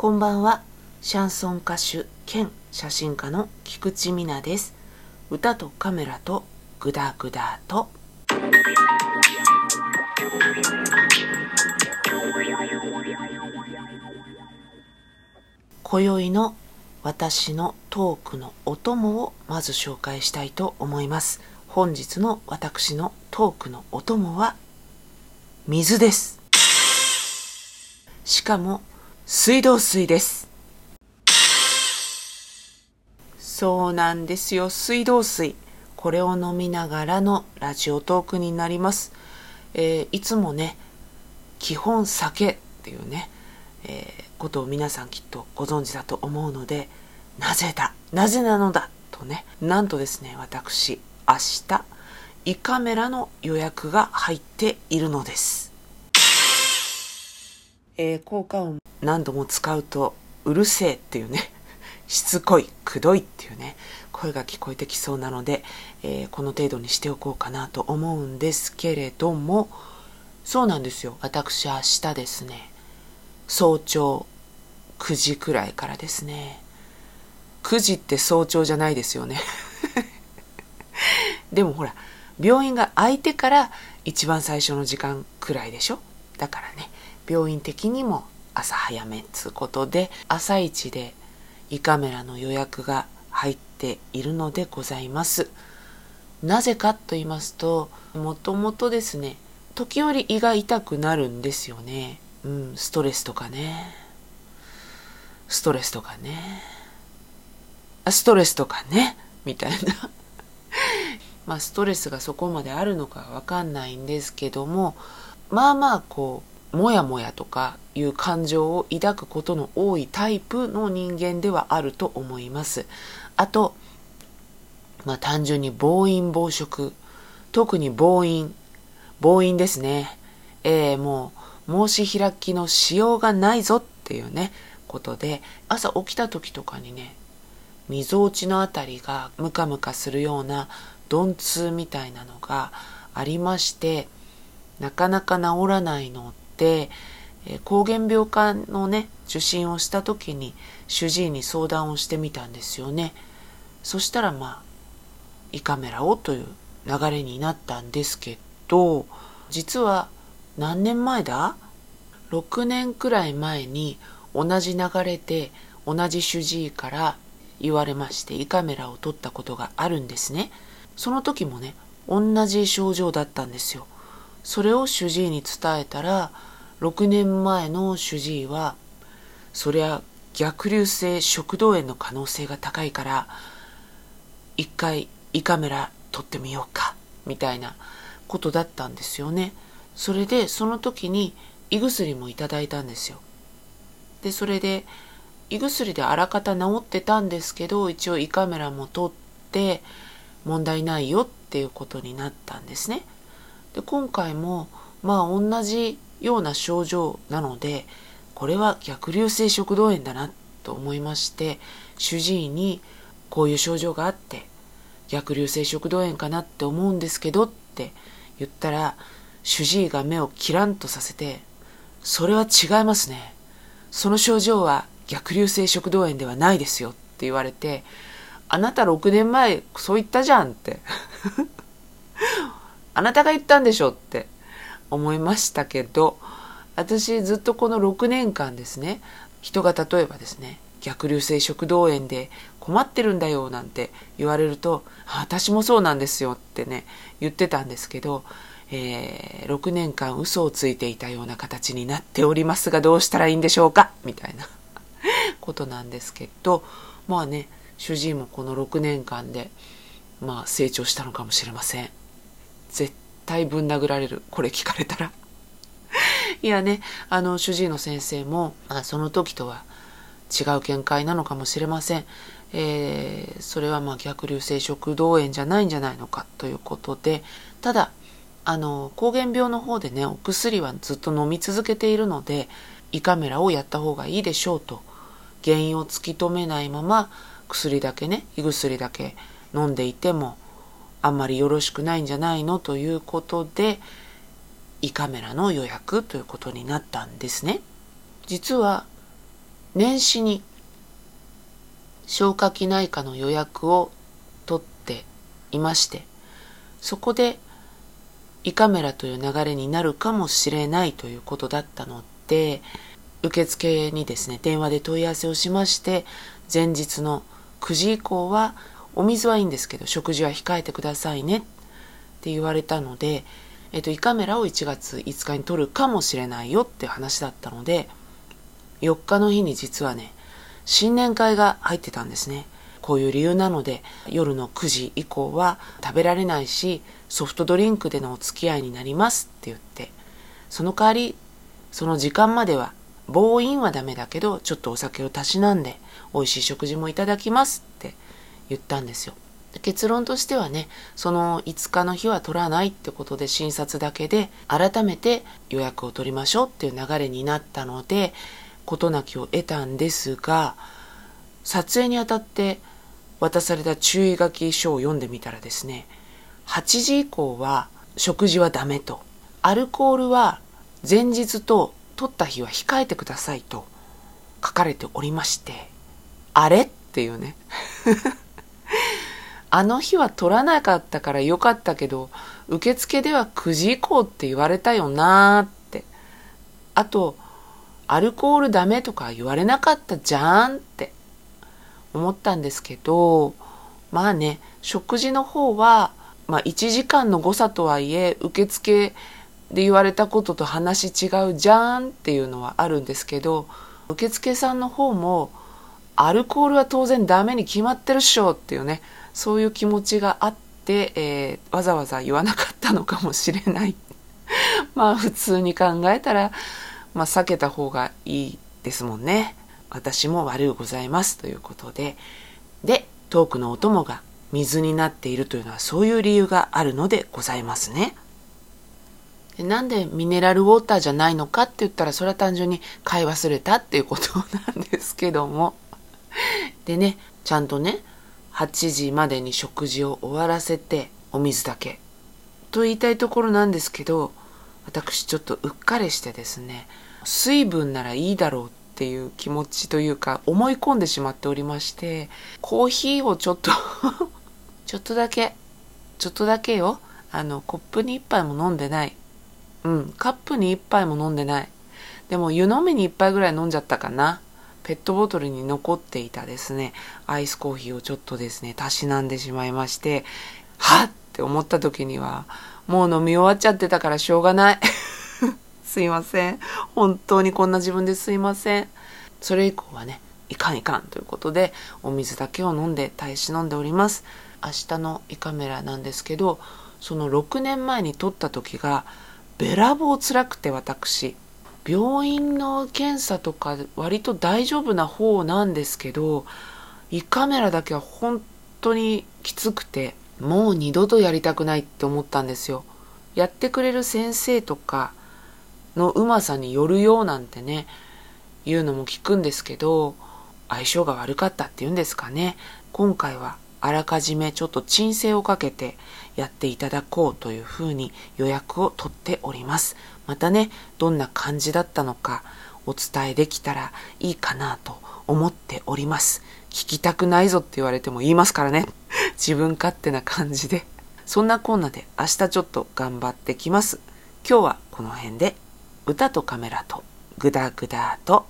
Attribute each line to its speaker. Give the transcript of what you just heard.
Speaker 1: こんばんは。シャンソン歌手兼写真家の菊池美奈です。歌とカメラとグダグダと。今宵の私のトークのお供をまず紹介したいと思います。本日の私のトークのお供は水です。しかも水道水です。そうなんですよ、水道水。これを飲みながらのラジオトークになります。えー、いつもね、基本酒っていうね、えー、ことを皆さんきっとご存知だと思うので、なぜだなぜなのだとね、なんとですね、私、明日、胃カメラの予約が入っているのです。えー、効果音何度も使うとうるせえっていうね。しつこいくどいっていうね。声が聞こえてきそうなので、えー、この程度にしておこうかなと思うんですけれども。そうなんですよ。私明日ですね。早朝9時くらいからですね。9時って早朝じゃないですよね。でもほら病院が開いてから一番最初の時間くらいでしょ。だからね病院的にも朝早めっつうことで朝一で胃カメラの予約が入っているのでございます。なぜかと言いますともともとですね時折胃が痛くなるんですよね。うん、ストレスとかね。ストレスとかね。ストレスとかね。みたいな まあストレスがそこまであるのかわかんないんですけどもまあまあこうもやもやとかいう感情を抱くことの多いタイプの人間ではあると思います。あと、まあ単純に暴飲暴食、特に暴飲、暴飲ですね。えー、もう申し開きのしようがないぞっていうね、ことで、朝起きた時とかにね、みぞおちのあたりがムカムカするような鈍痛みたいなのがありまして、なかなか治らないの、え、膠原病科のね受診をした時に主治医に相談をしてみたんですよね。そしたらまあ胃カメラをという流れになったんですけど実は何年前だ ?6 年くらい前に同じ流れで同じ主治医から言われまして胃カメラを取ったことがあるんですね。その時もね同じ症状だったんですよ。それを主治医に伝えたら6年前の主治医はそりゃ逆流性食道炎の可能性が高いから一回胃カメラ撮ってみようかみたいなことだったんですよね。それでその時に胃薬もいただいたんですよ。でそれで胃薬であらかた治ってたんですけど一応胃カメラも撮って問題ないよっていうことになったんですね。で今回もまあ同じような症状なのでこれは逆流性食道炎だなと思いまして主治医にこういう症状があって逆流性食道炎かなって思うんですけどって言ったら主治医が目をキランとさせてそれは違いますね。その症状は逆流性食道炎ではないですよって言われてあなた6年前そう言ったじゃんって。あなたが言ったんでしょって。思いましたけど、私ずっとこの6年間ですね、人が例えばですね、逆流性食道炎で困ってるんだよなんて言われると、私もそうなんですよってね、言ってたんですけど、えー、6年間嘘をついていたような形になっておりますがどうしたらいいんでしょうか？みたいな ことなんですけど、まあね、主治医もこの6年間で、まあ成長したのかもしれません。絶対ぶん殴られる。これ聞かれたら。いやね、あの、主治医の先生も、あ、その時とは違う見解なのかもしれません。えー、それはまあ逆流性食道炎じゃないんじゃないのかということで、ただ、あの、膠原病の方でね、お薬はずっと飲み続けているので、胃カメラをやった方がいいでしょうと、原因を突き止めないまま、薬だけね、胃薬だけ飲んでいても、あんまりよろしくないんじゃないのということで胃カメラの予約ということになったんですね。実は年始に消化器内科の予約を取っていましてそこで胃カメラという流れになるかもしれないということだったので受付にですね電話で問い合わせをしまして前日の9時以降はお水はいいんですけど食事は控えてくださいね。って言われたので、えっと、胃カメラを1月5日に撮るかもしれないよって話だったので4日の日に実はね新年会が入ってたんですね。こういう理由なので夜の9時以降は食べられないしソフトドリンクでのお付き合いになりますって言ってその代わりその時間までは暴飲はダメだけどちょっとお酒をたしなんで美味しい食事もいただきますって言ったんですよ。結論としてはねその5日の日は取らないってことで診察だけで改めて予約を取りましょうっていう流れになったので事なきを得たんですが撮影にあたって渡された注意書き書を読んでみたらですね8時以降は食事はダメとアルコールは前日と取った日は控えてくださいと書かれておりましてあれっていうね。あの日は取らなかったからよかったけど受付では9時以降って言われたよなーって。あとアルコールダメとか言われなかったじゃんって。思ったんですけどまあね食事の方は、まあ、1時間の誤差とはいえ受付で言われたことと話違うじゃんっていうのはあるんですけど受付さんの方もアルコールは当然ダメに決まってるっしょっていうねそういう気持ちがあって、えー、わざわざ言わなかったのかもしれない まあ普通に考えたらまあ、避けた方がいいですもんね。私も悪うございますということで。で、トークのお供が水になっているというのはそういう理由があるのでございますね。なんでミネラルウォーターじゃないのかって言ったらそれは単純に買い忘れたっていうことなんですけども。でね、ちゃんとね、8時までに食事を終わらせてお水だけ。と言いたいところなんですけど私ちょっとうっかりしてですね水分ならいいだろうっていう気持ちというか思い込んでしまっておりましてコーヒーをちょっと ちょっとだけちょっとだけよあのコップに1杯も飲んでない。うんカップに1杯も飲んでない。でも湯飲みに1杯ぐらい飲んじゃったかな。ペットボトルに残っていたですねアイスコーヒーをちょっとですねたしなんでしまいましてはっって思った時にはもう飲み終わっちゃってたからしょうがない。すいません。本当にこんな自分ですいません。それ以降はね、いかんいかんということで、お水だけを飲んで、耐え忍んでおります。明日の胃カメラなんですけど、その6年前に撮った時が、べらぼう辛くて私、病院の検査とか割と大丈夫な方なんですけど、胃カメラだけは本当にきつくて、もう二度とやりたくないって思ったんですよ。やってくれる先生とかのうまさによるようなんてね、言うのも聞くんですけど、相性が悪かったっていうんですかね。今回はあらかじめちょっと鎮静をかけてやっていただこうというふうに予約を取っております。またね、どんな感じだったのかお伝えできたらいいかなと思っております。聞きたくないぞって言われても言いますからね。自分勝手な感じで。そんなこんなで明日ちょっと頑張ってきます。今日はこの辺で歌とカメラとグダグダと